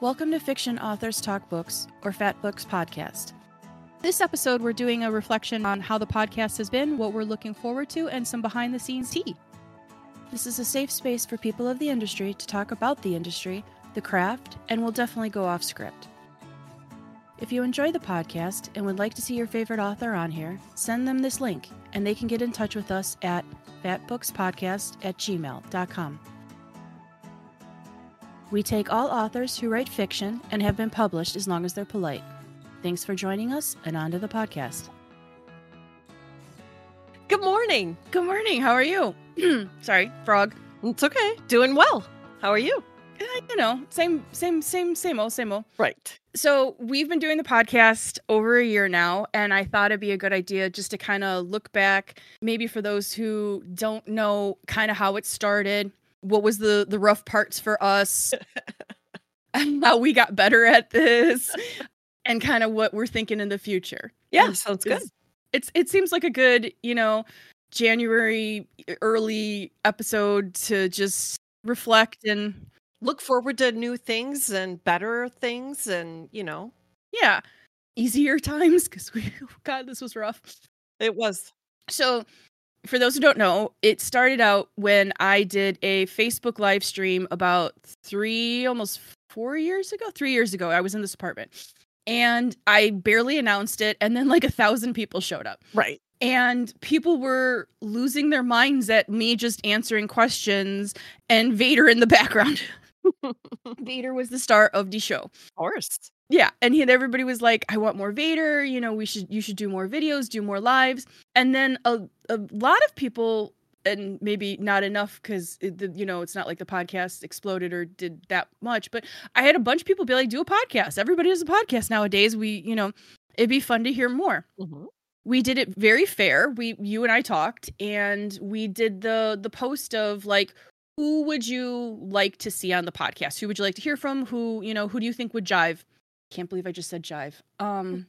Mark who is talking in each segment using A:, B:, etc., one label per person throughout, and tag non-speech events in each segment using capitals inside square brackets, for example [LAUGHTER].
A: Welcome to Fiction Authors Talk Books, or Fat Books Podcast. This episode, we're doing a reflection on how the podcast has been, what we're looking forward to, and some behind the scenes tea. This is a safe space for people of the industry to talk about the industry, the craft, and we'll definitely go off script. If you enjoy the podcast and would like to see your favorite author on here, send them this link and they can get in touch with us at fatbookspodcast at gmail.com. We take all authors who write fiction and have been published as long as they're polite. Thanks for joining us and on to the podcast.
B: Good morning.
A: Good morning. How are you? [CLEARS THROAT] Sorry, frog.
B: It's okay. Doing well. How are you?
A: Uh, you know, same, same, same, same old, same old.
B: Right.
A: So we've been doing the podcast over a year now, and I thought it'd be a good idea just to kind of look back, maybe for those who don't know kind of how it started, what was the the rough parts for us, and how we got better at this, and kind of what we're thinking in the future.
B: Yeah,
A: And
B: sounds good.
A: it's- It's it seems like a good, you know, January early episode to just reflect and
B: Look forward to new things and better things and, you know,
A: yeah, easier [LAUGHS] times because we [LAUGHS] God, this was rough.
B: it was
A: So, for those who don't know, it started out when I did a Facebook live stream about three, almost four years ago. Three years ago, I was in this apartment and I barely announced it, and then like a thousand people showed up.
B: right.
A: And people were losing their minds at me just answering questions and Vader in the background. [LAUGHS] Vader was the star of the show.
B: Of course.
A: Yeah, and he, everybody was like, "I want more Vader. You know, we should you should do more videos, do more lives." And then a a lot of people, and maybe not enough because you know it's not like the podcast exploded or did that much. But I had a bunch of people be like, "Do a podcast. Everybody does a podcast nowadays. We, you know, it'd be fun to hear more."
B: Mhm.
A: we did it very fair we you and i talked and we did the the post of like who would you like to see on the podcast who would you like to hear from who you know who do you think would jive can't believe i just said jive. Um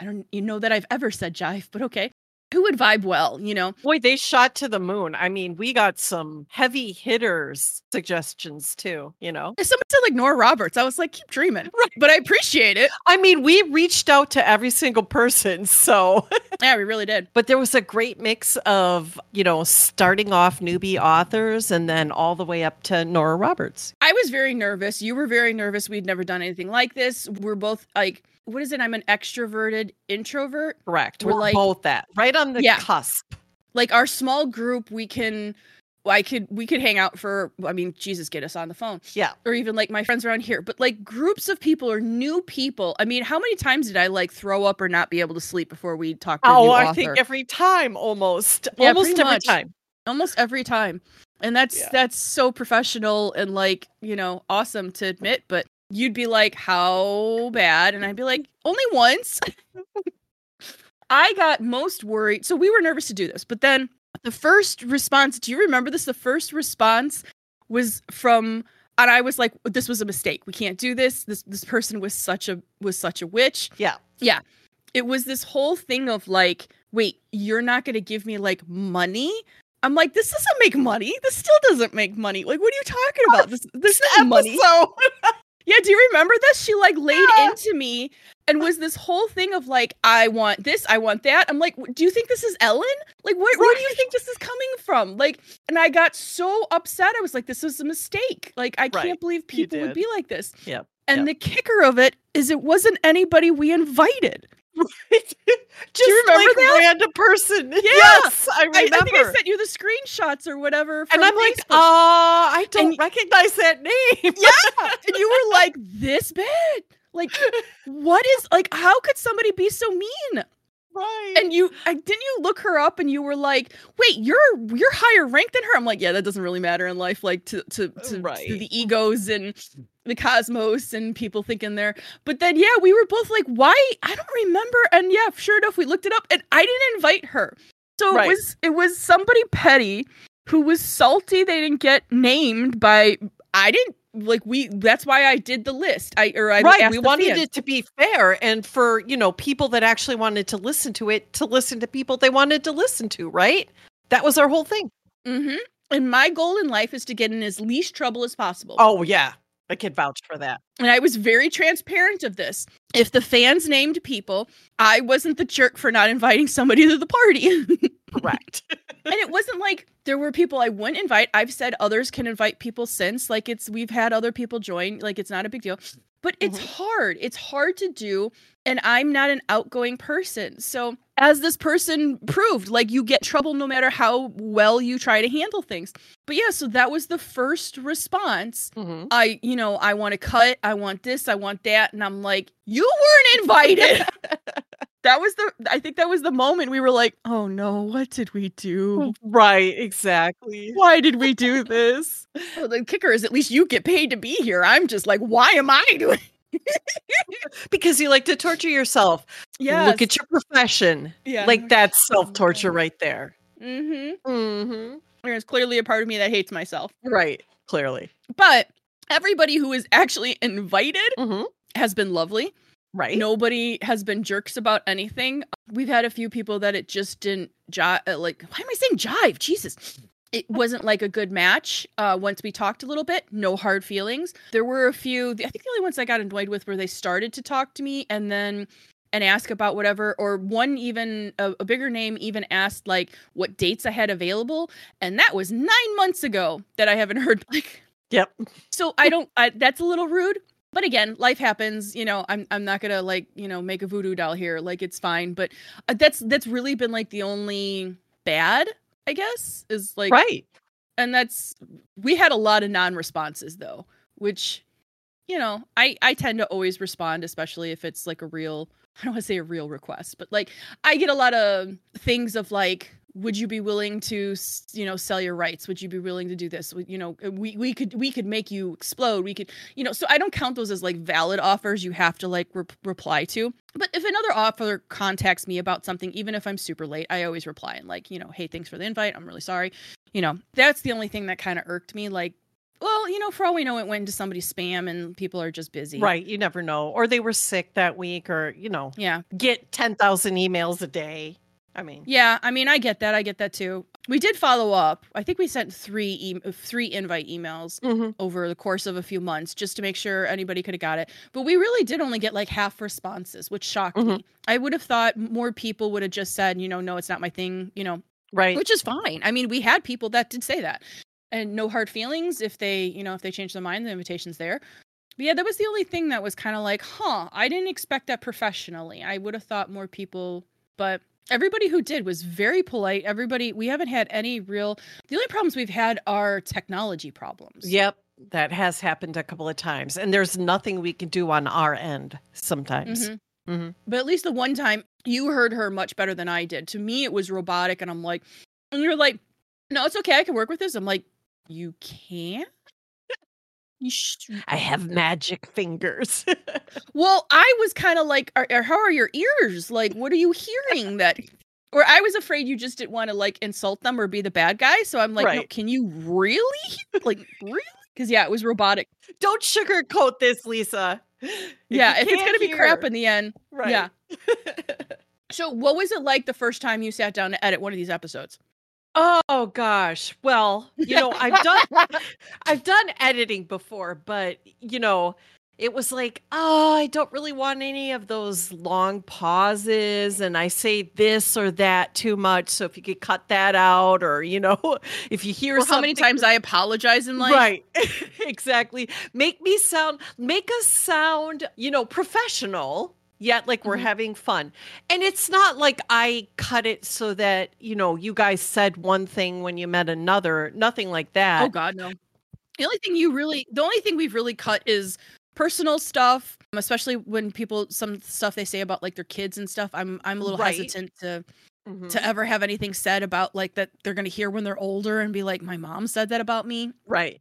A: i don't you know that i've ever said jive but okay who would vibe well you know
B: Boy, they shot to the moon. I mean, we got some heavy hitters suggestions too, you know.
A: if someone said like nora roberts i was like keep dreaming [LAUGHS]
B: Right.
A: but i appreciate it
B: I mean, we reached out to every single person, [LAUGHS] so [LAUGHS]
A: yeah we really did
B: but there was a great mix of, you know, starting off newbie authors and then all the way up to Nora Roberts.
A: I was very nervous. You were very nervous. We'd never done anything like this. We're both like, what is it? I'm an extroverted introvert.
B: Correct.
A: We're
B: We're,
A: like-
B: both that. Right on the
A: Yeah.
B: cusp.
A: Like our small group, we can, I could, we could hang out for. I mean, Jesus, get us on the phone,
B: Yeah.
A: or even like my friends around here. But like groups of people or new people. I mean, how many times did I like throw up or not be able to sleep before we talked to
B: Oh, I
A: author?
B: think every time almost.
A: Yeah,
B: almost every
A: much.
B: time.
A: almost every time and that's
B: Yeah.
A: that's so professional and like you know awesome to admit but you'd be like how bad and i'd be like only once [LAUGHS] i got most worried so we were nervous to do this but then the first response do you remember this the first response was from and i was like this was a mistake we can't do this this this person was such a was such a witch
B: Yeah. Yeah.
A: It was this whole thing of like, wait, you're not going to give me like money? I'm like, this doesn't make money. This still doesn't make money. Like, what are you talking about? This, this no money. [LAUGHS] Yeah, do you remember this? She like laid
B: Yeah.
A: into me and was this whole thing of like, I want this, I want that. I'm like, do you think this is Ellen? Like, what, where do you think this is coming from? Like, and I got so upset. I was like, this is a mistake. Like, I
B: Right.
A: can't believe people would be like this.
B: Yep.
A: And
B: Yep.
A: the kicker of it is it wasn't anybody we invited. [LAUGHS]
B: just
A: remember
B: like
A: that?
B: random person.
A: Yeah.
B: Yes, I
A: I,
B: remember.
A: I think I sent you the screenshots or whatever. From
B: and I'm like,
A: Facebook.
B: uh, I don't
A: And-
B: recognize that name.
A: yeah, [LAUGHS] and you were like this bad. Like, what is like? How could somebody be so mean?
B: right.
A: And you, I didn't you look her up and you were like, wait, you're you're higher ranked than her. I'm like, yeah, that doesn't really matter in life. Like to to to,
B: Right.
A: to the egos and the cosmos and people thinking there. But then yeah, we were both like, why? I don't remember. And yeah, sure enough, we looked it up and I didn't invite her. So
B: Right.
A: it was it was somebody petty who was salty they didn't get named by I didn't like we that's why I did the list. I or I
B: right. We wanted
A: fans.
B: it to be fair and for, you know, people that actually wanted to listen to it to listen to people they wanted to listen to, right? That was our whole thing.
A: Mm-hmm. And my goal in life is to get in as least trouble as possible.
B: Oh yeah. I can vouch for that.
A: And I was very transparent of this. If the fans named people, I wasn't the jerk for not inviting somebody to the party. [LAUGHS]
B: Correct. [LAUGHS]
A: and it wasn't like there were people I wouldn't invite. I've said others can invite people since. Like it's we've had other people join. Like it's not a big deal. But it's
B: Mhm.
A: hard. It's hard to do. And I'm not an outgoing person. So as this person proved, like you get trouble no matter how well you try to handle things. But yeah, so that was the first response.
B: Mhm.
A: I, you know, I want to cut, I want this, I want that. And I'm like, you weren't invited. [LAUGHS] that was the, I think that was the moment we were like, oh no, what did we do?
B: Right, exactly.
A: Why did we do this? [LAUGHS] Well, the kicker is at least you get paid to be here. I'm just like, why am I [LAUGHS] doing? [LAUGHS]
B: Because you like to torture yourself.
A: Yeah,
B: Look at your profession.
A: yeah,
B: Like that's self-torture right there.
A: Mm-hmm.
B: Mm-hmm.
A: There's clearly a part of me that hates myself,
B: Right. Clearly.
A: but everybody who is actually invited
B: Mm-hmm.
A: has been lovely.
B: Right.
A: Nobody has been jerks about anything. We've had a few people that it just didn't jive. Like, why am I saying jive? Jesus. It wasn't like a good match. Uh, once we talked a little bit, no hard feelings. There were a few. I think the only ones I got annoyed with were they started to talk to me and then and ask about whatever. Or one even a, a bigger name even asked like what dates I had available, and that was nine months ago that I haven't heard like
B: Yep.
A: so I don't. I, that's a little rude. But again, life happens. You know, I'm I'm not gonna like you know make a voodoo doll here. Like it's fine. But uh, that's that's really been like the only bad, I guess, is like
B: right.
A: and that's we had a lot of non-responses though, which you know I I tend to always respond, especially if it's like a real [LAUGHS] I don't want to say a real request, but like I get a lot of things of like would you be willing to you know sell your rights? Would you be willing to do this? You know uh, we we could we could make you explode. We could you know so i don't count those as like valid offers you have to like re- reply to. But if another offer contacts me about something even if i'm super late i always reply and like you know hey thanks for the invite. I'm really sorry. You know that's the only thing that kind of irked me like well you know for all we know it went into somebody's spam and people are just busy.
B: Right. You never know. Or they were sick that week or, you know,
A: yeah.
B: get 10,000 emails a day. I mean,
A: Yeah, I mean, I get that. I get that too. We did follow up. I think we sent three e- three invite emails
B: mhm.
A: over the course of a few months just to make sure anybody could have got it. But we really did only get like half responses, which shocked me. I would have thought more people would have just said, you know, no, it's not my thing, you know,
B: right.
A: which is fine. I mean, we had people that did say that. And no hard feelings if they, you know, if they change their mind, the invitation's there. But yeah, that was the only thing that was kind of like, huh, I didn't expect that professionally. I would have thought more people, but everybody who did was very polite. Everybody, we haven't had any real, the only problems we've had are technology problems.
B: Yep. That has happened a couple of times. And there's nothing we can do on our end sometimes.
A: Mhm.
B: hmm
A: But at least the one time you heard her much better than I did. To me, it was robotic. And I'm like, and you're like, no, it's okay. I can work with this. I'm like, you can't?
B: I have magic fingers. [LAUGHS]
A: Well, I was kind of like, are, are- how are your ears? Like, what are you hearing that? [LAUGHS] Or I was afraid you just didn't want to like insult them or be the bad guy. So I'm like, no, can you really? [LAUGHS] Like, really? Because yeah, it was robotic.
B: Don't sugarcoat this, Lisa.
A: yeah, if it's gonna be crap in the end.
B: right.
A: Yeah. So what was it like the first time you sat down to edit one of these episodes?
B: Oh gosh. Well, you know, I've done [LAUGHS] I've done editing before, but you know, it was like, oh, I don't really want any of those long pauses and I say this or that too much, so if you could cut that out or, you know, [LAUGHS] if you hear
A: Or how many times I apologize in life?
B: Right. [LAUGHS] exactly. Make me sound make us sound, you know, professional, yet like we're
A: Mhm.
B: having fun. And it's not like I cut it so that, you know, you guys said one thing when you met another, nothing like that.
A: Oh God, no. The only thing you really, the only thing we've really cut is personal stuff, especially when people some stuff they say about like their kids and stuff. I'm I'm a little
B: Right.
A: hesitant to
B: Mhm.
A: to ever have anything said about like that they're gonna hear when they're older and be like, my mom said that about me,
B: Right.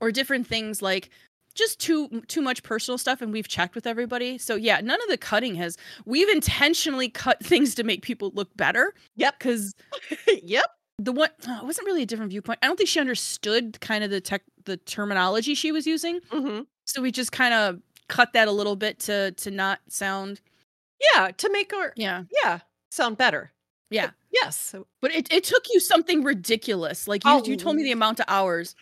A: or different things like just too too much personal stuff. And we've checked with everybody, so yeah, none of the cutting has. We've intentionally cut [LAUGHS] things to make people look better.
B: Yep.
A: because [LAUGHS]
B: yep.
A: the one oh, it wasn't really a different viewpoint. I don't think she understood kind of the tech the terminology she was using.
B: hmm
A: So we just kind of cut that a little bit to to not sound
B: Yeah, to make our
A: yeah.
B: yeah, sound better.
A: Yeah.
B: Yes.
A: But it, it took you something ridiculous. Like you,
B: Oh.
A: you told me the amount of hours.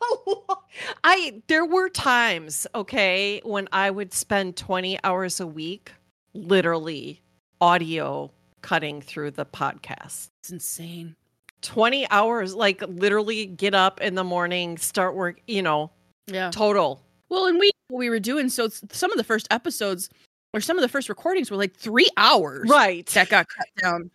A: [LAUGHS]
B: I there were times, okay, when I would spend 20 hours a week literally audio cutting through the podcast.
A: It's insane.
B: 20 hours like literally get up in the morning, start work, you know,
A: Yeah.
B: total.
A: Well, and we we were doing so some of the first episodes or some of the first recordings were like three hours.
B: Right.
A: That got cut down.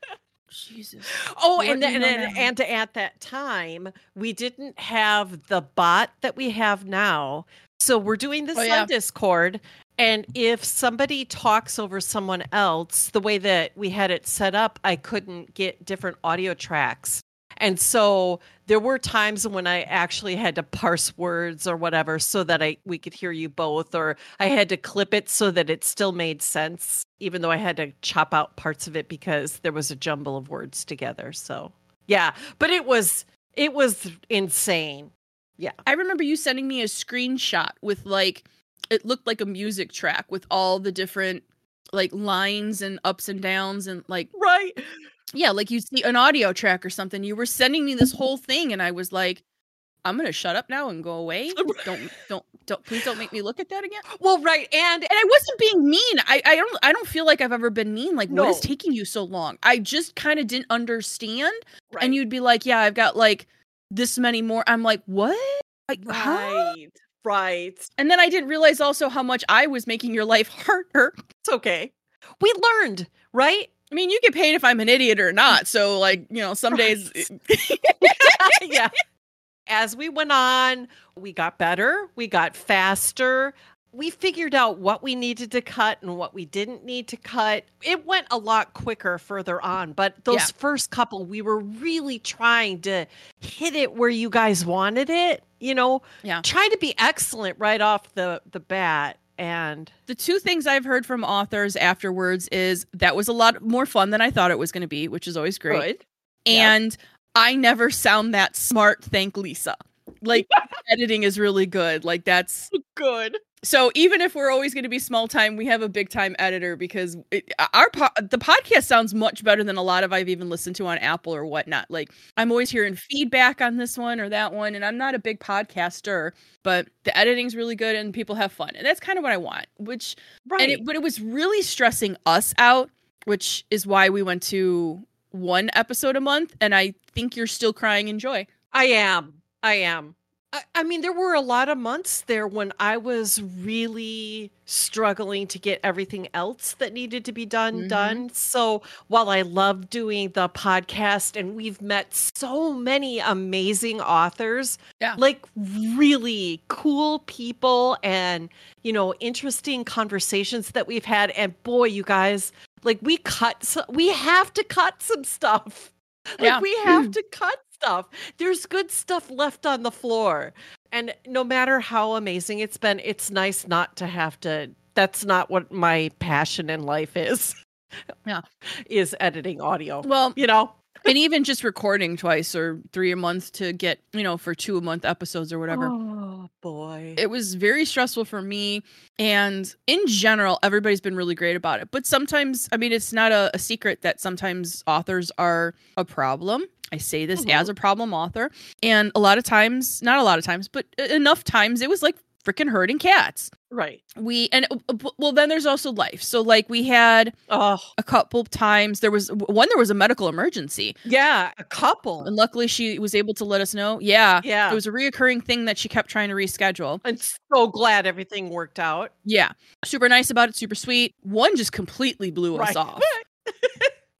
A: Jesus.
B: Oh, and then and,
A: now?
B: and at that time, we didn't have the bot that we have now. So we're doing this
A: Oh, yeah.
B: on Discord. And if somebody talks over someone else, the way that we had it set up, I couldn't get different audio tracks. And so there were times when I actually had to parse words or whatever so that I we could hear you both, or I had to clip it so that it still made sense, even though I had to chop out parts of it because there was a jumble of words together. So yeah, but it was it was insane. Yeah.
A: I remember you sending me a screenshot with like it looked like a music track with all the different like lines and ups and downs and like
B: Right.
A: yeah, like you see an audio track or something. You were sending me this whole thing and I was like I'm going to shut up now and go away. [LAUGHS] Don't don't don't please don't make me look at that again.
B: Well, right. And
A: And I wasn't being mean. I, I don't I don't feel like I've ever been mean. Like what is taking you so long? I just kind of didn't understand.
B: right.
A: And you'd be like, "Yeah, I've got like this many more." I'm like, "What?" Like, huh?
B: right. Right.
A: And then I didn't realize also how much I was making your life [LAUGHS] harder.
B: It's okay. We learned, right?
A: I mean, you get paid if I'm an idiot or not. So like, you know, some days [LAUGHS]
B: yeah. As we went on, we got better, we got faster. We figured out what we needed to cut and what we didn't need to cut. It went a lot quicker further on, but those
A: Yeah.
B: first couple, we were really trying to hit it where you guys wanted it, you know,
A: Yeah.
B: trying to be excellent right off the, the bat. And
A: the two things I've heard from authors afterwards is that was a lot more fun than I thought it was going to be, which is always great.
B: good. Yep.
A: I never sound that smart. Thank Lisa. Like [LAUGHS] editing is really good. Like that's
B: Good.
A: so. Even if we're always going to be small time, we have a big time editor because it, our po- the podcast sounds much better than a lot of I've even listened to on Apple or whatnot. Like I'm always hearing feedback on this one or that one, and I'm not a big podcaster, but the editing's really good and people have fun, and that's kind of what I want. Which
B: Right.
A: and it, but it was really stressing us out, which is why we went to one episode a month. And I think you're still crying in joy.
B: I am. I am. I, I mean, there were a lot of months there when I was really struggling to get everything else that needed to be done
A: Mhm.
B: done. So while I love doing the podcast and we've met so many amazing authors,
A: Yeah.
B: like really cool people and, you know, interesting conversations that we've had. And boy, you guys, like we cut, so, we have to cut some stuff. [LAUGHS] Like
A: Yeah.
B: we mm-hmm. have to cut stuff. There's good stuff left on the floor. And no matter how amazing it's been, it's nice not to have to that's not what my passion in life is.
A: Yeah. [LAUGHS]
B: Is editing audio.
A: Well,
B: You know?
A: And even just recording twice or three a month to get, you know, for two a month episodes or whatever.
B: Oh boy.
A: It was very stressful for me. And in general, everybody's been really great about it. But sometimes, I mean, it's not a, a secret that sometimes authors are a problem. I say this
B: Mhm.
A: as a problem author. And a lot of times, not a lot of times, but enough times, it was like freaking herding cats.
B: right.
A: We, and uh, well, then there's also life. So, like, we had
B: Oh
A: a couple times, there was one, there was a medical emergency.
B: yeah, a couple.
A: And luckily, she was able to let us know. Yeah.
B: Yeah.
A: It was a reoccurring thing that she kept trying to reschedule.
B: I'm so glad everything worked out.
A: Yeah. Super nice about it, super sweet. One just completely blew us off. [LAUGHS]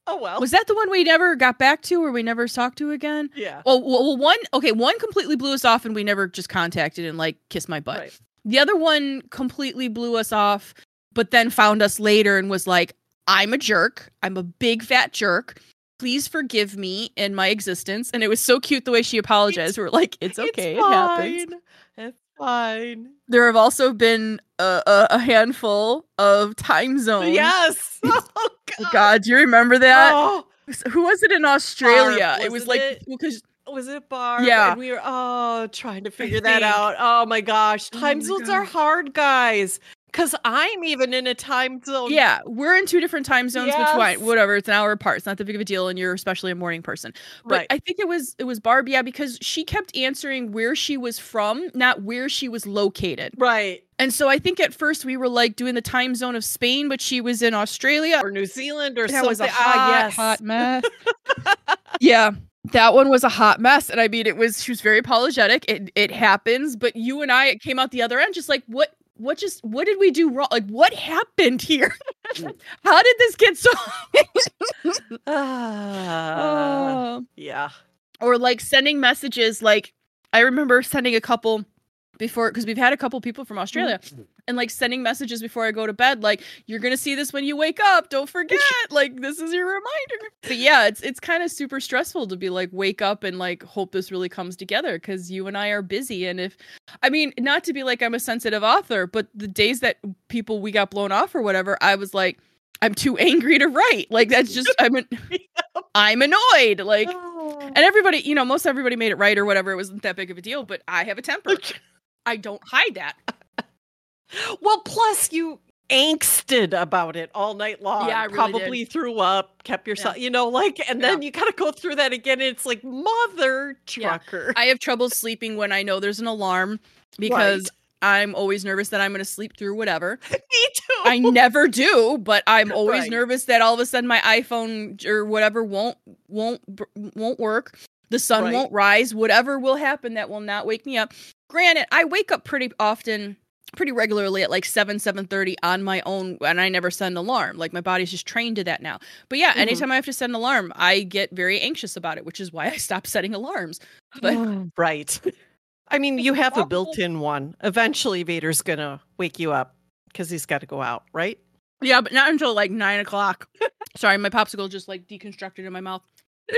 B: oh well.
A: Was that the one we never got back to or we never talked to again?
B: yeah.
A: Well, well, one, okay, one completely blew us off and we never just contacted and like kissed my butt.
B: Right.
A: The other one completely blew us off, but then found us later and was like, I'm a jerk. I'm a big fat jerk. Please forgive me in my existence. And it was so cute the way she apologized. We're like, it's okay. it happens.
B: Fine.
A: There have also been a, a, a handful of time zones.
B: Yes. [LAUGHS] Oh, oh god.
A: God, do you remember that?
B: Oh,
A: Who was it in Australia?
B: Barb,
A: it was like
B: it?
A: because
B: was it Barb?
A: Yeah.
B: And we were oh trying to figure that out. Oh my gosh.
A: Oh
B: Time
A: my
B: zones are hard, guys. Because I'm even in a time zone.
A: Yeah, we're in two different time zones, which
B: Yes.
A: why whatever, it's an hour apart. It's not that big of a deal, and you're especially a morning person. But
B: right.
A: I think it was it was Barb, yeah, because she kept answering where she was from, not where she was located.
B: right.
A: And so I think at first we were like doing the time zone of Spain, but she was in Australia.
B: Or New Zealand or
A: That
B: something.
A: was a hot,
B: ah, yes.
A: hot mess. [LAUGHS] yeah. That one was a hot mess. And I mean it was she was very apologetic. It it happens, but you and I it came out the other end just like what what just what did we do wrong? Like what happened here? Mm. [LAUGHS] How did this get so [LAUGHS]
B: ah, [LAUGHS]
A: Oh.
B: yeah.
A: or like sending messages like I remember sending a couple before because we've had a couple people from Australia mm-hmm. and like sending messages before I go to bed like you're going to see this when you wake up. Don't forget. [LAUGHS] Like this is your reminder. But yeah it's it's kind of super stressful to be like wake up and like hope this really comes together cuz you and I are busy. And if I mean not to be like I'm a sensitive author but the days that people we got blown off or whatever I was like I'm too angry to write. Like that's just I'm an, [LAUGHS] I'm annoyed. Like
B: Oh.
A: and everybody, you know, most everybody made it right or whatever. It wasn't that big of a deal, but I have a temper. I don't hide that. [LAUGHS]
B: well, plus you angsted about it all night long.
A: Yeah, I really
B: probably threw up, kept yourself, you know, like, and then you got to go through that again. And it's like mother
A: Yeah.
B: trucker.
A: I have trouble sleeping when I know there's an alarm because I'm always nervous that I'm going to sleep through whatever. [LAUGHS]
B: Me too.
A: I never do, but I'm [LAUGHS] always
B: Right.
A: nervous that all of a sudden my iPhone or whatever won't won't won't work. The sun
B: Right.
A: won't rise. Whatever will happen that will not wake me up. Granted, I wake up pretty often, pretty regularly at like seven seven thirty on my own, and I never set an alarm. Like my body's just trained to that now. But yeah,
B: Mhm.
A: anytime I have to set an alarm, I get very anxious about it, which is why [LAUGHS] I stopped setting alarms. [LAUGHS] But
B: right. [LAUGHS] I mean, you have a built in one. Eventually, Vader's going to wake you up because he's got to go out, right?
A: yeah, but not until like nine o'clock. Sorry, my popsicle just like deconstructed in my mouth. [SIGHS]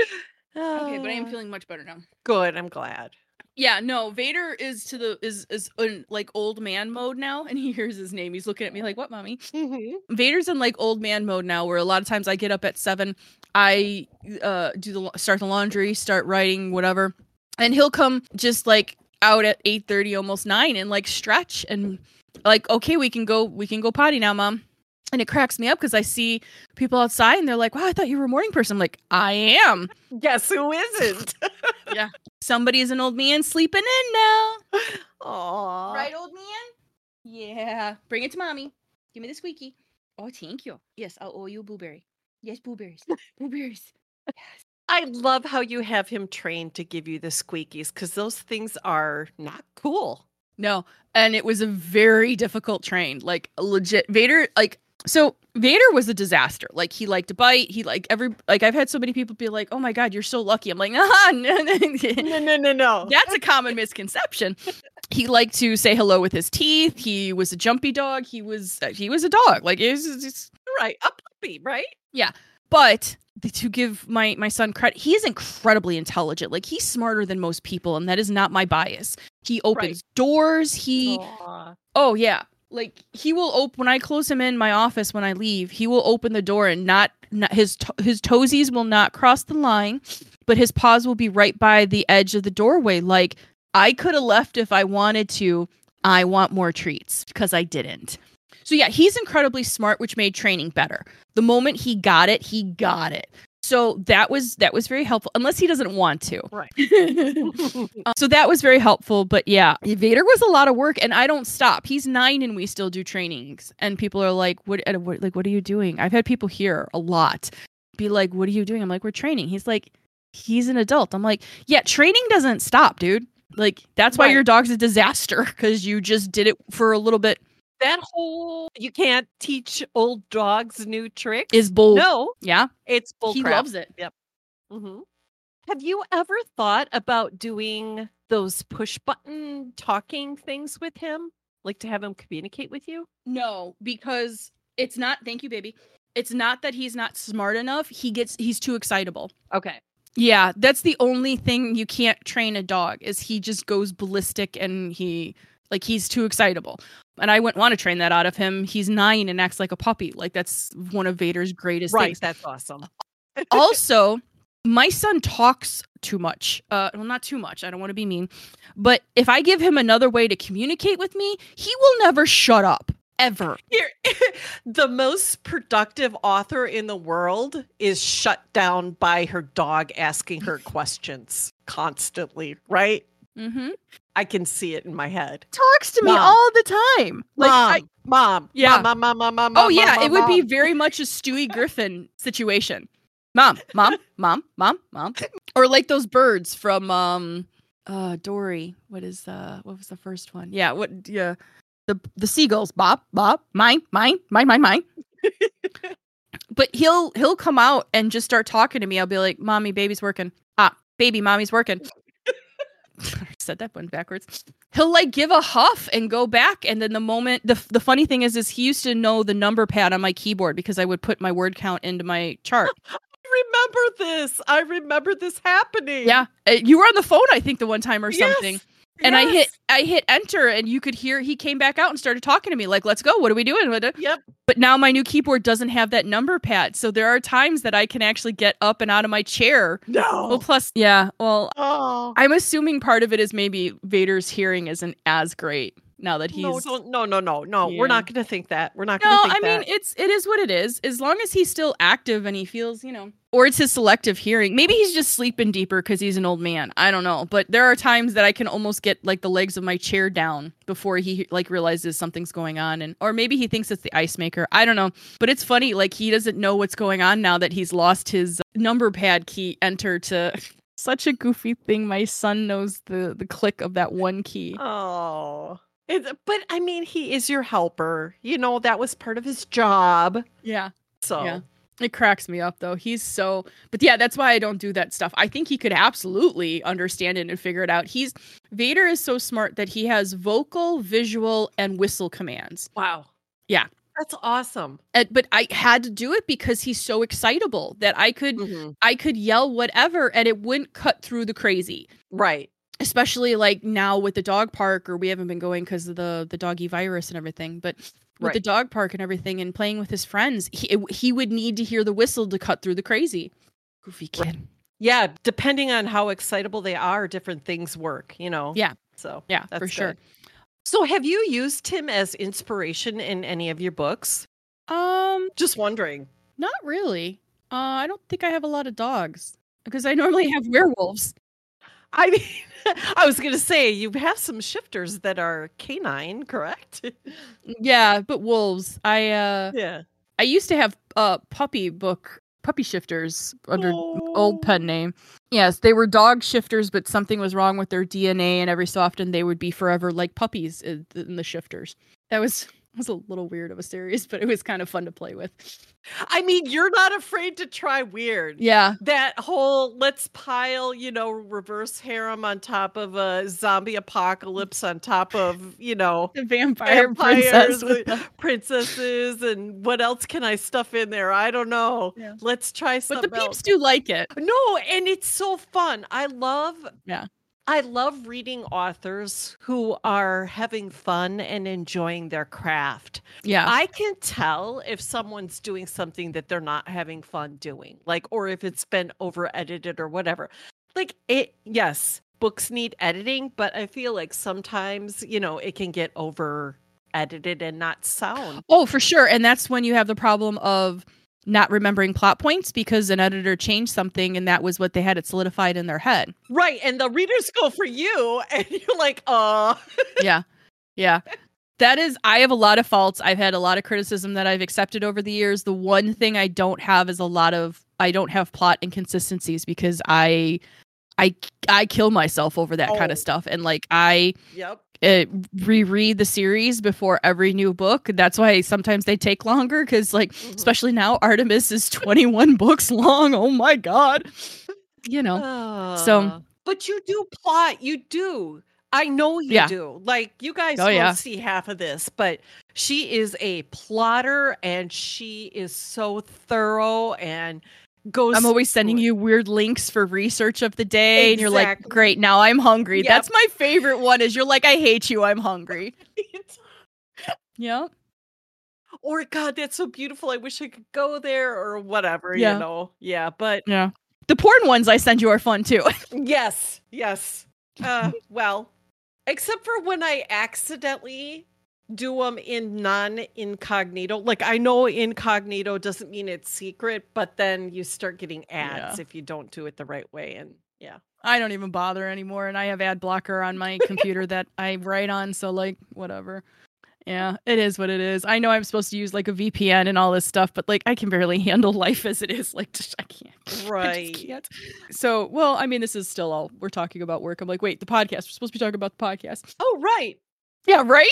A: Okay, but I am
B: Ah,
A: feeling much better now.
B: good. I'm glad.
A: Yeah, no, Vader is to the is is in like old man mode now, and he hears his name. He's looking at me like, "What, mommy?"
B: Mm-hmm.
A: Vader's in like old man mode now, where a lot of times I get up at seven, I uh do the start the laundry, start writing, whatever, and he'll come just like out at eight thirty, almost nine, and like stretch and like, okay, we can go, we can go potty now, mom. And it cracks me up because I see people outside and they're like, "Wow, I thought you were a morning person." I'm like, "I am."
B: Guess who isn't? [LAUGHS] Yeah.
A: Somebody's an old man sleeping in now.
B: Aw.
A: Right, old man? Yeah. Bring it to mommy. Give me the squeaky. Oh, thank you. Yes, I'll owe you a blueberry. Yes, blueberries. blueberries. Yes.
B: I love how you have him trained to give you the squeakies because those things are not cool.
A: No, and it was a very difficult train. Like legit Vader like so Vader was a disaster. Like he liked to bite. He like every like I've had so many people be like, "Oh my god, you're so lucky." I'm like, [LAUGHS] "Ah, no, no, no."
B: No, no, no.
A: That's a common misconception. He liked to say hello with his teeth. He was a jumpy dog. He was uh, he was a dog. Like it was, it's
B: right. A puppy, right?
A: Yeah, but to give my my son credit he is incredibly intelligent like he's smarter than most people and that is not my bias he opens doors he
B: Aw.
A: oh yeah like he will open when i close him in my office when i leave he will open the door and not, not his to- his toesies will not cross the line but his paws will be right by the edge of the doorway. Like i could have left if i wanted to. I want more treats because i didn't. So yeah he's incredibly smart which made training better. The moment he got it he got it so that was that was very helpful unless he doesn't want to.
B: Right.
A: Uh, [LAUGHS] so that was very helpful but yeah. Vader was a lot of work and i don't stop. He's nine and we still do trainings and people are like what, what like what are you doing? I've had people here a lot be like what are you doing? I'm like we're training. He's like he's an adult. I'm like yeah training doesn't stop dude. Like that's why
B: Right.
A: your dog's a disaster because you just did it for a little bit
B: that whole you can't teach old dogs new tricks.
A: is bull
B: no,
A: yeah
B: it's bull
A: he
B: crap.
A: loves it
B: Yep. Mm-hmm. Have you ever thought about doing those push button talking things with him? Like to have him communicate with you?
A: No, because it's not. Thank you, baby. It's not that he's not smart enough. He gets. He's too excitable.
B: Okay.
A: Yeah, that's the only thing you can't train a dog is he just goes ballistic and he like he's too excitable. And I wouldn't want to train that out of him. He's nine and acts like a puppy. Like that's one of Vader's greatest
B: Right.
A: things.
B: That's awesome. [LAUGHS]
A: also, my son talks too much. Uh, well, not too much. I don't want to be mean, but if I give him another way to communicate with me, he will never shut up. ever.
B: Here, [LAUGHS] the most productive author in the world is shut down by her dog asking her [LAUGHS] questions constantly, right?
A: Mm-hmm.
B: I can see it in my head.
A: Talks to me
B: Mom.
A: all the time. Like,
B: mom,
A: I-
B: mom,
A: Yeah.
B: mom, mom, mom, mom,
A: oh
B: mom,
A: yeah,
B: mom,
A: it would be very much a Stewie Griffin situation. Mom, mom, mom, mom, mom, or like those birds from um, uh, Dory. What is uh, what was the first one? Yeah, what? Yeah, the the seagulls. Bob, Bob, mine, mine, mine, mine, mine. [LAUGHS] but he'll he'll come out and just start talking to me. I'll be like, "Mommy, baby's working." Ah, baby, mommy's working. I [LAUGHS] said that one backwards. He'll like give a huff and go back, and then the moment the the funny thing is, is he used to know the number pad on my keyboard because I would put my word count into my chart. [LAUGHS]
B: I remember this. I remember this happening.
A: yeah, Uh, you were on the phone, I think, the one time or something.
B: Yes,
A: And I hit. I hit enter, and you could hear he came back out and started talking to me like, "Let's go. What are we doing?" Uh,
B: yep.
A: But now my new keyboard doesn't have that number pad, so there are times that I can actually get up and out of my chair.
B: No well,
A: plus, yeah. Well,
B: Oh.
A: I'm assuming part of it is maybe Vader's hearing isn't as great now that he's.
B: No, no, no, no, no.
A: Yeah.
B: We're not going to think that. We're not going
A: No,
B: to
A: I
B: think
A: mean
B: that.
A: it's it is what it is. As long as he's still active and he feels, you know, or it's his selective hearing. Maybe he's just sleeping deeper because he's an old man. I don't know. But there are times that I can almost get like the legs of my chair down before he like realizes something's going on, and or maybe he thinks it's the ice maker. I don't know. But it's funny, like he doesn't know what's going on now that he's lost his uh, number pad key enter to. [LAUGHS] Such a goofy thing. My son knows the the click of that one key.
B: Oh. It's, but I mean, he is your helper. You know, that was part of his job.
A: Yeah.
B: So,
A: Yeah. It cracks me up though. He's so but yeah, that's why I don't do that stuff. I think he could absolutely understand it and figure it out. He's Vader is so smart that he has vocal, visual, and whistle commands.
B: wow.
A: Yeah.
B: That's awesome.
A: And, but I had to do it because he's so excitable that I could
B: Mhm.
A: I could yell whatever and it wouldn't cut through the crazy.
B: Right.
A: Especially like now with the dog park or we haven't been going because of the the doggy virus and everything, but with the dog park and everything and playing with his friends, he he would need to hear the whistle to cut through the crazy. Goofy kid.
B: Yeah. Depending on how excitable they are, different things work, you know?
A: Yeah.
B: So,
A: Yeah,
B: that's
A: for sure.
B: So, have you used him as inspiration in any of your books?
A: Um,
B: Just wondering.
A: not really. Uh, I don't think I have a lot of dogs because I normally have werewolves.
B: I mean, [LAUGHS] I was going to say you have some shifters that are canine, correct?
A: Yeah, but wolves. I uh,
B: yeah.
A: I used to have uh puppy book puppy shifters under old pen name. Yes, they were dog shifters, but something was wrong with their DNA, and every so often they would be forever like puppies in in the shifters. That was [LAUGHS] was a little weird of a series, but it was kind of fun to play with.
B: I mean, you're not afraid to try weird.
A: Yeah,
B: That whole let's pile, you know, reverse harem on top of a zombie apocalypse, on top of, you know,
A: the vampire princess. [LAUGHS]
B: Princesses, and what else can I stuff in there? I don't know.
A: Yeah.
B: Let's try something.
A: but the
B: else.
A: peeps do like it.
B: No, and it's so fun. I love
A: Yeah.
B: I love reading authors who are having fun and enjoying their craft.
A: Yeah,
B: I can tell if someone's doing something that they're not having fun doing, like, or if it's been over edited or whatever. Like, it, yes, books need editing, but I feel like sometimes, you know, it can get over edited and not sound.
A: Oh, for sure. And that's when you have the problem of not remembering plot points because an editor changed something and that was what they had it solidified in their head.
B: Right. And the readers go for you, [LAUGHS] and you're like, uh, [LAUGHS]
A: yeah. Yeah. That is I have a lot of faults. I've had a lot of criticism that I've accepted over the years. The one thing I don't have is a lot of I don't have plot inconsistencies because I I I kill myself over that kind
B: Oh.
A: of stuff and like I
B: yep.
A: Uh, reread the series before every new book. That's why sometimes they take longer because, like,
B: Mhm.
A: especially now, Artemis is 21 [LAUGHS] books long. Oh my God. You know, So-
B: Uh, but you do plot. You do. I know you
A: Yeah.
B: do. Like you guys
A: Oh,
B: won't
A: yeah.
B: see half of this, but she is a plotter and she is so thorough and goes.
A: I'm always sending you weird links for research of the day. And you're like, great, now I'm hungry.
B: Yep.
A: That's my favorite one is you're like, I hate you. I'm hungry. [LAUGHS] Yeah.
B: or God, that's so beautiful. I wish I could go there or whatever.
A: Yeah.
B: You know. Yeah. But
A: Yeah. The porn ones I send you are fun too. [LAUGHS]
B: yes, yes. Uh, [LAUGHS] well, except for when I accidentally do them in non incognito. Like I know incognito doesn't mean it's secret, but then you start getting ads
A: Yeah.
B: if you don't do it the right way. And yeah.
A: I don't even bother anymore, and I have ad blocker on my computer that [LAUGHS] I write on. So like, whatever. Yeah, it is what it is. I know I'm supposed to use like a VPN and all this stuff, but like I can barely [LAUGHS] handle life as it is. Like just, I can't. [LAUGHS] I
B: Right.
A: just can't. So, well, I mean, this is still all we're talking about work. I'm like, wait, the podcast. We're supposed to be talking about the podcast.
B: Oh, right.
A: Yeah, right.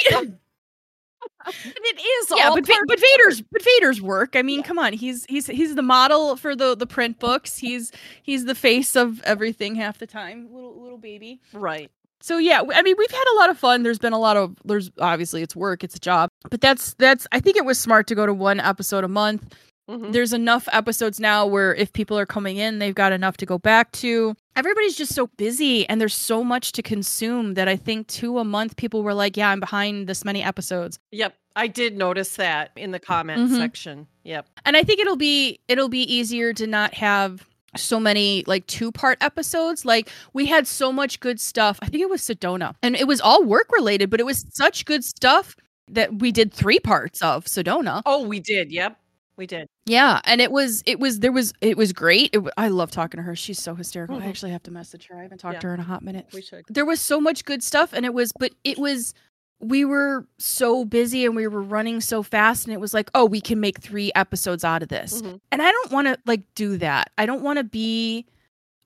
B: And it is
A: yeah,
B: all
A: but Va- but. Vader's but Vader's work. I mean, come on. He's he's he's the model for the the print books. He's he's the face of everything half the time. Little little baby.
B: Right.
A: So yeah, I mean, we've had a lot of fun. There's been a lot of there's obviously it's work, it's a job, but that's that's I think it was smart to go to one episode a month.
B: Mhm.
A: There's enough episodes now where if people are coming in, they've got enough to go back to. Everybody's just so busy and there's so much to consume that I think two a month people were like, yeah, I'm behind this many episodes.
B: Yep. I did notice that in the comment
A: Mhm.
B: section. Yep.
A: And I think it'll be it'll be easier to not have so many like two part episodes. Like we had so much good stuff. I think it was Sedona. And it was all work related, but it was such good stuff that we did three parts of Sedona.
B: Oh, we did. Yep. We did.
A: Yeah, and it was it was there was it was great. It, I love talking to her. She's so hysterical. I
B: Mhm.
A: actually have to message her. I haven't talked
B: Yeah.
A: to her in a hot minute.
B: We should.
A: There was so much good stuff and it was but it was we were so busy and we were running so fast and it was like, "Oh, we can make 3 episodes out of this."
B: Mhm.
A: And I don't want to like do that. I don't want to be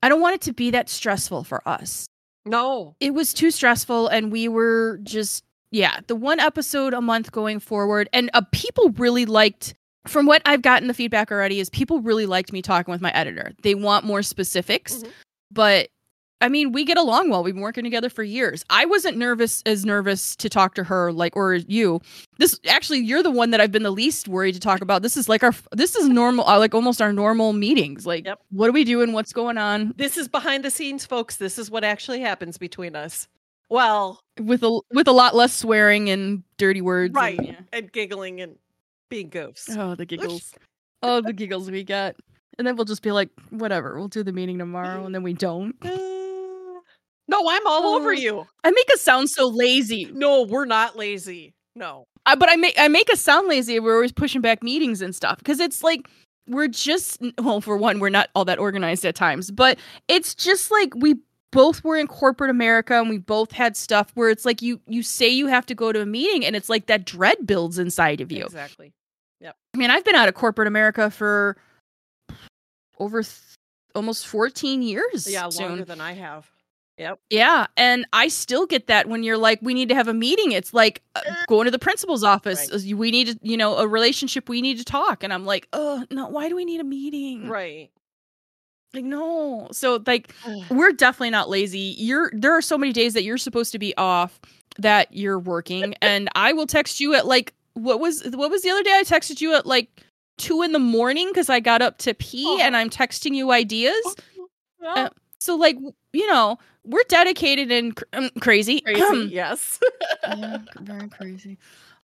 A: I don't want it to be that stressful for us.
B: No.
A: It was too stressful and we were just yeah, the one episode a month going forward and uh, people really liked from what I've gotten the feedback already is people really liked me talking with my editor. They want more specifics.
B: Mhm.
A: But I mean, we get along well. We've been working together for years. I wasn't nervous as nervous to talk to her like or you. This actually you're the one that I've been the least worried to talk about. This is like our this is normal uh, like almost our normal meetings. Like
B: Yep.
A: what are we doing? What's going on?
B: This is behind the scenes, folks. This is what actually happens between us. Well,
A: With a with a lot less swearing and dirty words. and-
B: right.
A: yeah.
B: And giggling and being goofs.
A: Oh, the giggles. [LAUGHS] oh, the giggles we get. And then we'll just be like, whatever, we'll do the meeting tomorrow, and then we don't. [LAUGHS]
B: No, I'm all over
A: Oh.
B: you.
A: I make us sound so lazy.
B: No, we're not lazy. No.
A: I, but I make I make us sound lazy. We're always pushing back meetings and stuff because it's like we're just well, for one, we're not all that organized at times, but it's just like we both were in corporate America and we both had stuff where it's like you you say you have to go to a meeting and it's like that dread builds inside of you.
B: Exactly.
A: I mean, I've been out of corporate America for over th- almost 14 years.
B: Yeah,
A: soon.
B: longer than I have. Yep.
A: Yeah, and I still get that when you're like, we need to have a meeting. It's like uh, [CLEARS THROAT] going to the principal's office.
B: Right.
A: Uh, We need to, you know, a relationship. We need to talk, and I'm like, oh no, why do we need a meeting?
B: Right.
A: Like no. So like, [SIGHS] we're definitely not lazy. You're there are so many days that you're supposed to be off that you're working, [LAUGHS] and I will text you at like what was what was the other day? I texted you at like two in the morning because I got up to pee,
B: Oh.
A: and I'm texting you ideas.
B: Yeah.
A: Uh, So like, you know, we're dedicated and cr- um, crazy.
B: Crazy. [CLEARS THROAT] yes. [LAUGHS]
A: yeah, very crazy.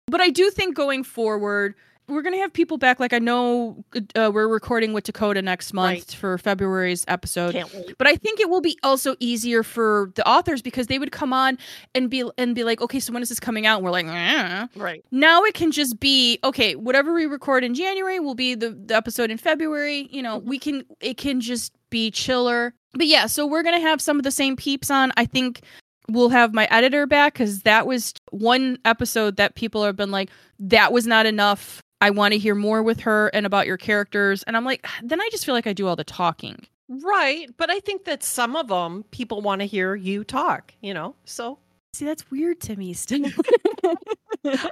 A: But I do think going forward, we're gonna have people back. Like I know uh, we're recording with Dakota next month
B: Right.
A: for February's episode. But I think it will be also easier for the authors because they would come on and be and be like, okay, so when is this coming out? And we're like, "Eh."
B: Right.
A: now it can just be okay. Whatever we record in January will be the, the episode in February. You know,
B: Mhm.
A: we can it can just be chiller. But yeah, so we're gonna have some of the same peeps on. I think we'll have my editor back because that was one episode that people have been like, that was not enough. I want to hear more with her and about your characters. And I'm like, ah, then I just feel like I do all the talking.
B: Right. But I think that some of them people want to hear you talk, you know? So,
A: See, that's weird to me still. [LAUGHS]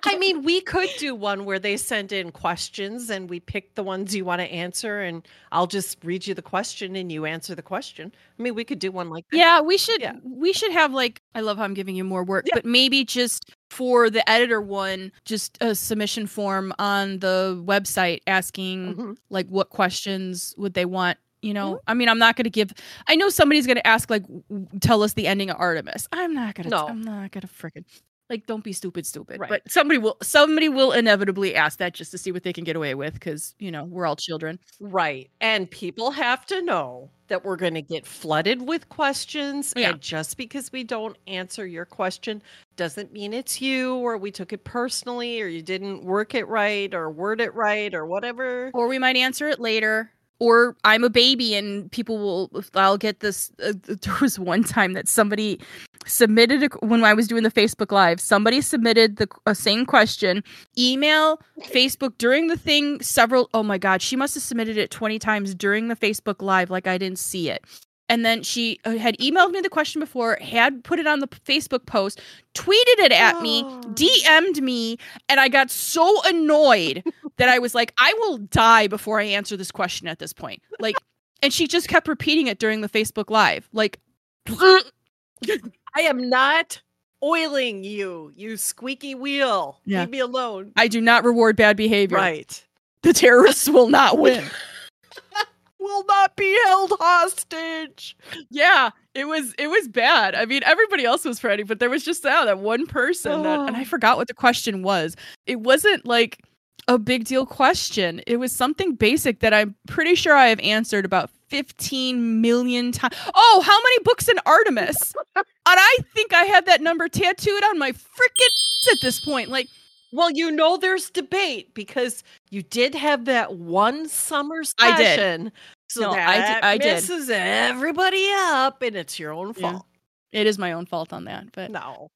B: I mean, we could do one where they send in questions and we pick the ones you want to answer, and I'll just read you the question and you answer the question. I mean, we could do one like that.
A: Yeah, we should
B: Yeah.
A: we should have like I love how I'm giving you more work,
B: Yeah.
A: but maybe just for the editor one, just a submission form on the website asking
B: Mhm.
A: like what questions would they want, you know?
B: Mhm.
A: I mean, I'm not going to give I know somebody's going to ask like tell us the ending of Artemis. I'm not going to
B: No.
A: I'm not going to freaking Like, don't be stupid, stupid.
B: Right.
A: But somebody will somebody will inevitably ask that just to see what they can get away with, because you know we're all children.
B: Right. And people have to know that we're going to get flooded with questions.
A: Yeah.
B: And just because we don't answer your question doesn't mean it's you or we took it personally or you didn't work it right or word it right or whatever.
A: Or we might answer it later. Or I'm a baby, and people will. I'll get this. Uh, there was one time that somebody submitted a, when I was doing the Facebook Live. Somebody submitted the same question, email, Facebook during the thing. Several. Oh my God, she must have submitted it 20 times during the Facebook Live, like I didn't see it. And then she uh, had emailed me the question before, had put it on the Facebook post, tweeted it at me,
B: Oh.
A: DM'd me, and I got so annoyed [LAUGHS] that I was like, I will die before I answer this question at this point. Like, and she just kept repeating it during the Facebook Live. Like,
B: I am not oiling you, you squeaky wheel.
A: Yeah.
B: Leave me alone.
A: I do not reward bad behavior.
B: Right.
A: The terrorists will not win. [LAUGHS]
B: Will not be held hostage.
A: yeah, it was it was bad. I mean, everybody else was ready, but there was just that that one person that, and I
B: Oh.
A: forgot what the question was. It wasn't like a big deal question. It was something basic that I'm pretty sure I have answered about 15 million times. Oh, how many books in Artemis? and I think I had that number tattooed on my freaking at this point. Like,
B: Well, you know there's debate because you did have that one summer
A: I did.
B: session. So
A: No, I
B: that
A: di- I did.
B: messes everybody up and it's your own
A: Yeah.
B: fault.
A: it is my own fault on that, but
B: No.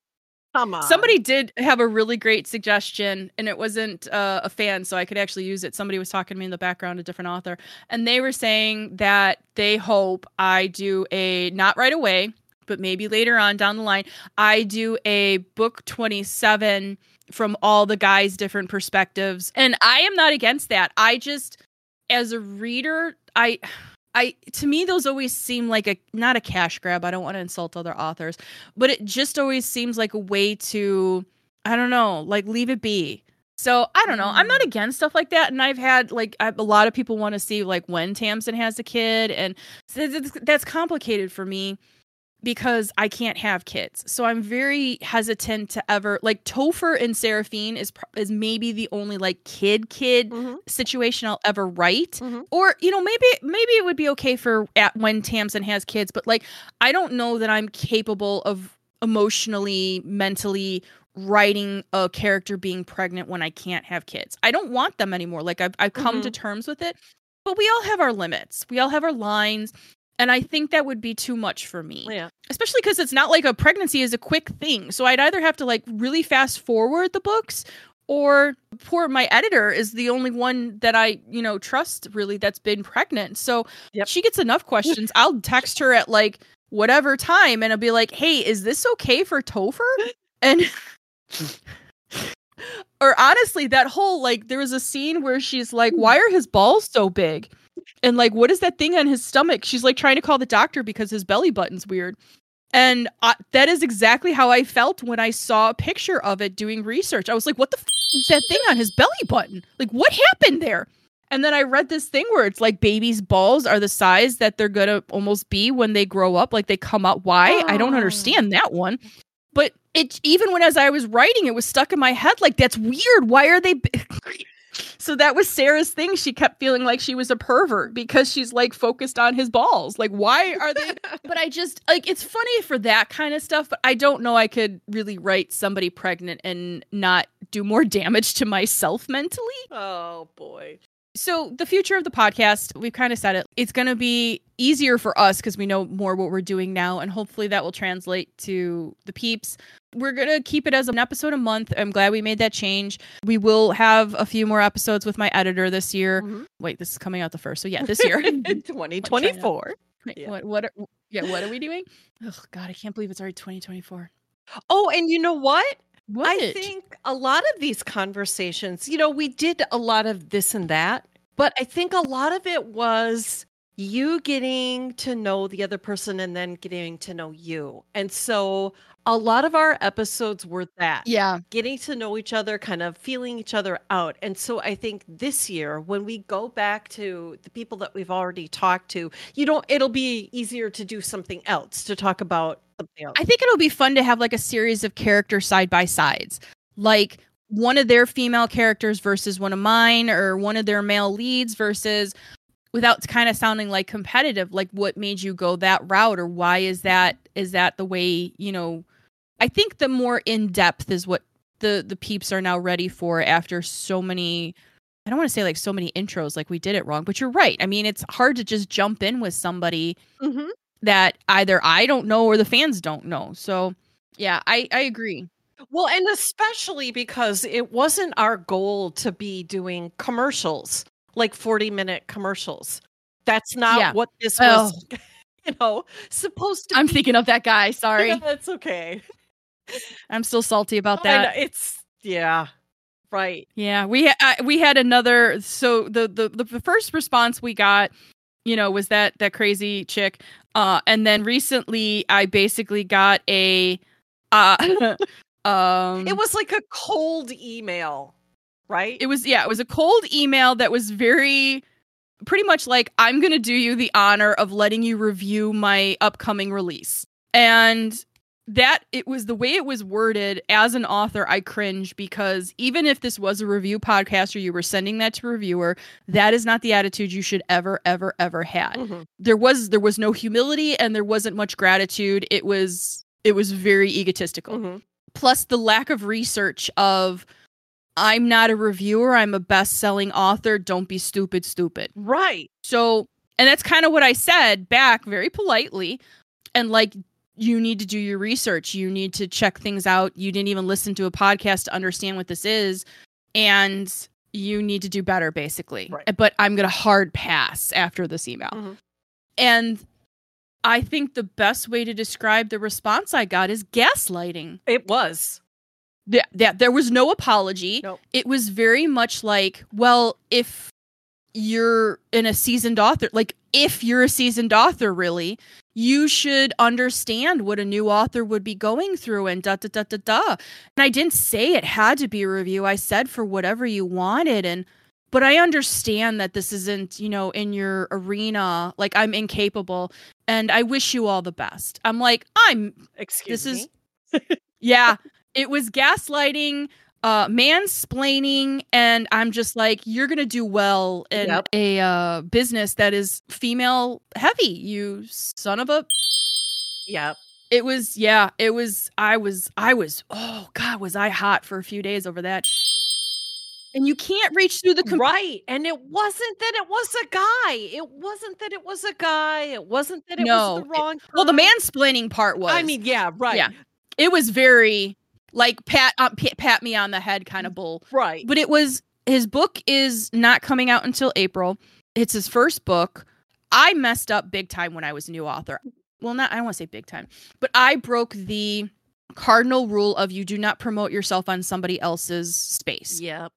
B: Come on.
A: Somebody did have a really great suggestion, and it wasn't uh, a fan, so I could actually use it. Somebody was talking to me in the background, a different author, and they were saying that they hope I do a not right away, but maybe later on down the line, I do a book 27 from all the guys' different perspectives. And I am not against that. I just, as a reader, I. I to me those always seem like a not a cash grab. I don't want to insult other authors, but it just always seems like a way to I don't know, like leave it be. So I don't know. I'm not mm. against stuff like that, and I've had like I, a lot of people want to see like when Tamsin has a kid, and so that's, that's complicated for me because I can't have kids. So I'm very hesitant to ever like Topher and Seraphine is is maybe the only like kid kid
B: Mhm.
A: situation I'll ever write.
B: Mhm.
A: Or you know maybe maybe it would be okay for at when Tamsin has kids, but like I don't know that I'm capable of emotionally, mentally writing a character being pregnant when I can't have kids. I don't want them anymore. Like I've I've come to terms with it. But we all have our limits. We all have our lines. And I think that would be too much for me
B: Yeah.
A: especially because it's not like a pregnancy is a quick thing. So I'd either have to like really fast forward the books or poor my editor is the only one that I, you know, trust really that's been pregnant. So
B: Yep.
A: she gets enough questions. [LAUGHS] I'll text her at like whatever time and I'll be like, hey, is this okay for Topher? And [LAUGHS] or honestly, that whole like there was a scene where she's like, hmm. why are his balls so big? And like, what is that thing on his stomach? She's like trying to call the doctor because his belly button's weird. And I, that is exactly how I felt when I saw a picture of it doing research. I was like, what the f- is that thing on his belly button? Like, what happened there? And then I read this thing where it's like babies' balls are the size that they're going to almost be when they grow up. Like they come up. Why? I don't
B: Oh.
A: understand that one. But it, even when as I was writing, it was stuck in my head. Like, that's weird. Why are they. [LAUGHS] So that was Sarah's thing. She kept feeling like she was a pervert because she's like focused on his balls. Like, why are they? [LAUGHS] but I just like it's funny for that kind of stuff. But I don't know I could really write somebody pregnant and not do more damage to myself mentally.
B: Oh boy.
A: So the future of the podcast, we've kind of said it. It's going to be easier for us because we know more what we're doing now, and hopefully that will translate to the peeps. We're going to keep it as an episode a month. I'm glad we made that change. We will have a few more episodes with my editor this year.
B: Mhm.
A: Wait, this is coming out the first, so yeah, this year. [LAUGHS] [LAUGHS]
B: 2024. Yeah.
A: What? What? Are, yeah. What are we doing? Oh God, I can't believe it's already 2024.
B: Oh, and you know what?
A: What?
B: I think a lot of these conversations, you know, we did a lot of this and that, but I think a lot of it was you getting to know the other person and then getting to know you. And so a lot of our episodes were that
A: Yeah.
B: getting to know each other, kind of feeling each other out. And so I think this year, when we go back to the people that we've already talked to, you don't, it'll be easier to do something else, to talk about something else.
A: I think it'll be fun to have like a series of characters side by sides. Like one of their female characters versus one of mine, or one of their male leads versus without kind of sounding like competitive, like what made you go that route or why is that is that the way, you know, I think the more in depth is what the the peeps are now ready for after so many I don't want to say like so many intros like we did it wrong, but you're right. I mean, it's hard to just jump in with somebody
B: Mhm.
A: that either I don't know or the fans don't know. So, yeah, I I agree.
B: Well, and especially because it wasn't our goal to be doing commercials, like 40 minute commercials. That's not
A: Yeah.
B: what this
A: Oh.
B: was, [LAUGHS] you know, supposed to
A: I'm
B: be.
A: thinking of that guy. Sorry.
B: Yeah, [LAUGHS] that's okay.
A: I'm still salty about that.
B: It's, yeah, right.
A: Yeah, we I, we had another so the, the the the first response we got, you know, was that that crazy chick. Uh and then recently I basically got a uh [LAUGHS] [LAUGHS] um
B: It was like a cold email, right?
A: it was yeah, it was a cold email that was very pretty much like I'm going to do you the honor of letting you review my upcoming release. And that it was the way it was worded as an author I cringe because even if this was a review podcast or you were sending that to a reviewer, that is not the attitude you should ever ever ever had.
B: Mhm.
A: There was there was no humility and there wasn't much gratitude. It was it was very egotistical
B: Mhm.
A: plus the lack of research of I'm not a reviewer, I'm a best-selling author, don't be stupid stupid.
B: Right.
A: So, and that's kind of what I said back very politely and like you need to do your research, you need to check things out. You didn't even listen to a podcast to understand what this is and you need to do better basically.
B: Right.
A: But I'm going to hard pass after this email.
B: Mhm.
A: And I think the best way to describe the response I got is gaslighting
B: It was.
A: that, that there was no apology.
B: Nope.
A: It was very much like, well, if you're in a seasoned author, like if you're a seasoned author, really, you should understand what a new author would be going through and da da da da da. And I didn't say it had to be a review. I said for whatever you wanted and but I understand that this isn't, you know, in your arena. Like I'm incapable and I wish you all the best. I'm like, I'm
B: Excuse
A: This
B: me.
A: is- [LAUGHS] yeah, it was gaslighting, uh, mansplaining, and I'm just like, you're gonna do well in
B: Yep.
A: a uh, business that is female heavy. You son of a.
B: Yep.
A: It was yeah. It was. I was. I was. Oh God, was I hot for a few days over that. And you can't reach through the. Com-
B: right. And it wasn't that it was a guy. It wasn't that it was a guy. It wasn't that it
A: No,
B: was the
A: it-
B: wrong
A: well, the mansplaining part was.
B: I mean, yeah, right.
A: Yeah. it was very like pat uh, pat, pat me on the head kind of bull.
B: Right.
A: but it was his book is not coming out until April. It's his first book. I messed up big time when I was a new author. Well, not I don't want to say big time, but I broke the cardinal rule of you do not promote yourself on somebody else's space.
B: Yep.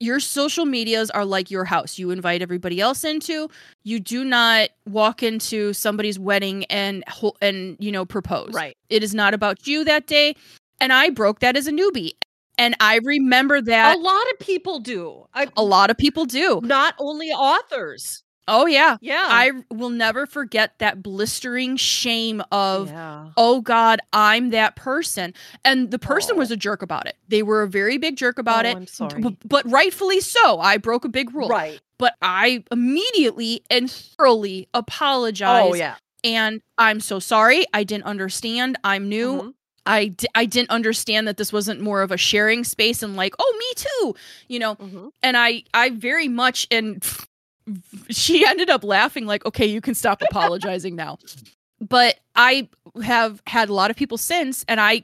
A: Your social medias are like your house. You invite everybody else into. You do not walk into somebody's wedding and and you know propose.
B: Right.
A: It is not about you that day. And I broke that as a newbie. And I remember that
B: a lot of people do. I,
A: a lot of people do.
B: not only authors.
A: Oh yeah.
B: Yeah.
A: I will never forget that blistering shame of
B: yeah.
A: oh god, I'm that person. And the person
B: Oh.
A: was a jerk about it. They were a very big jerk about
B: Oh,
A: it.
B: I'm sorry.
A: b- but rightfully so. I broke a big rule.
B: Right.
A: But I immediately and thoroughly apologized
B: Oh yeah.
A: and I'm so sorry. I didn't understand. I'm new.
B: Mhm.
A: I d- I didn't understand that this wasn't more of a sharing space and like, "Oh, me too." You know,
B: Mhm.
A: and I I very much and she ended up laughing like, "Okay, you can stop apologizing now." But I have had a lot of people since and I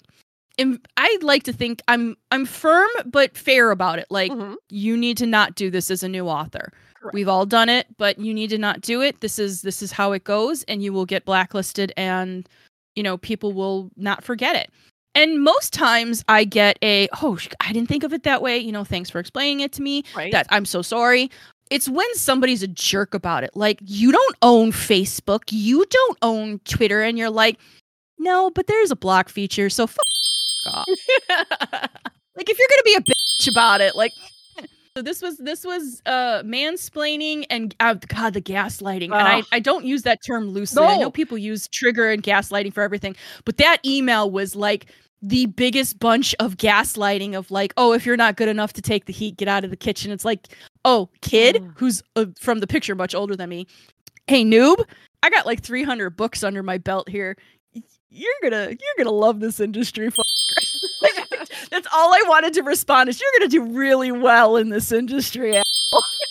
A: am I like to think I'm I'm firm but fair about it. Like
B: Mhm.
A: you need to not do this as a new author.
B: Correct.
A: We've all done it, but you need to not do it. This is this is how it goes and you will get blacklisted and you know, people will not forget it. And most times I get a, "Oh, I didn't think of it that way. You know, thanks for explaining it to me."
B: Right.
A: That I'm so sorry. It's when somebody's a jerk about it. Like, you don't own Facebook, you don't own Twitter, and you're like, no, but there's a block feature, so fuck [LAUGHS] off. [LAUGHS] like, if you're gonna be a bitch about it, like, so this was this was uh mansplaining and uh, God the gaslighting and I, I don't use that term loosely. No. I know people use trigger and gaslighting for everything, but that email was like the biggest bunch of gaslighting of like, oh, if you're not good enough to take the heat, get out of the kitchen. It's like, oh, kid oh. who's uh, from the picture much older than me. Hey, noob, I got like 300 books under my belt here. You're gonna you're gonna love this industry. [LAUGHS] That's all I wanted to respond is you're gonna do really well in this industry.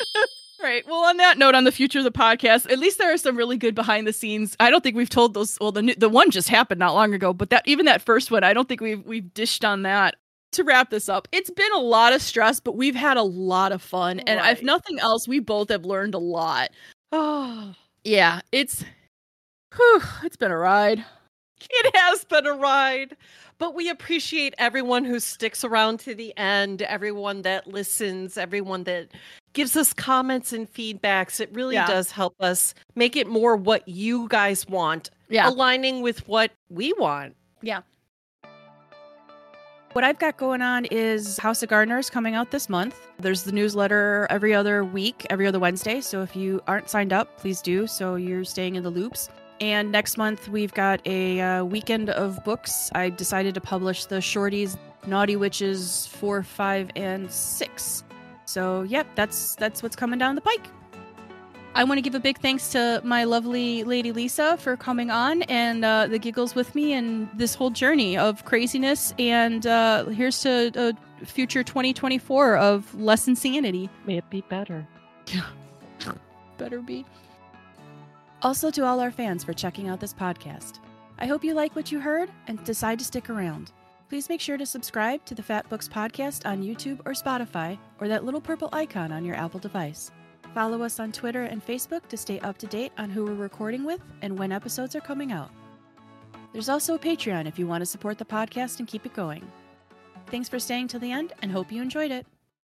A: [LAUGHS] right. Well, on that note, on the future of the podcast, at least there are some really good behind the scenes. I don't think we've told those. Well, the the one just happened not long ago, but that even that first one, I don't think we've we've dished on that. To wrap this up, it's been a lot of stress, but we've had a lot of fun, and if nothing else, we both have learned a lot. Oh, [SIGHS] yeah, it's whew, it's been a ride. [LAUGHS]
B: It has been a ride. But we appreciate everyone who sticks around to the end, everyone that listens, everyone that gives us comments and feedbacks. It really yeah. does help us make it more what you guys want, yeah. aligning with what we want.
A: Yeah. What I've got going on is House of Gardeners coming out this month. There's the newsletter every other week, every other Wednesday. So if you aren't signed up, please do so you're staying in the loops. And next month, we've got a uh, weekend of books. I decided to publish the shorties Naughty Witches 4, 5, and 6. So, yep, that's that's what's coming down the pike. I want to give a big thanks to my lovely lady Lisa for coming on and uh, the giggles with me and this whole journey of craziness. And uh, here's to a future 2024 of less insanity.
B: May it be better. [LAUGHS]
A: Better be. Also, to all our fans for checking out this podcast. I hope you like what you heard and decide to stick around. Please make sure to subscribe to the Fat Books Podcast on YouTube or Spotify, or that little purple icon on your Apple device. Follow us on Twitter and Facebook to stay up to date on who we're recording with and when episodes are coming out. There's also a Patreon if you want to support the podcast and keep it going. Thanks for staying till the end and hope you enjoyed it.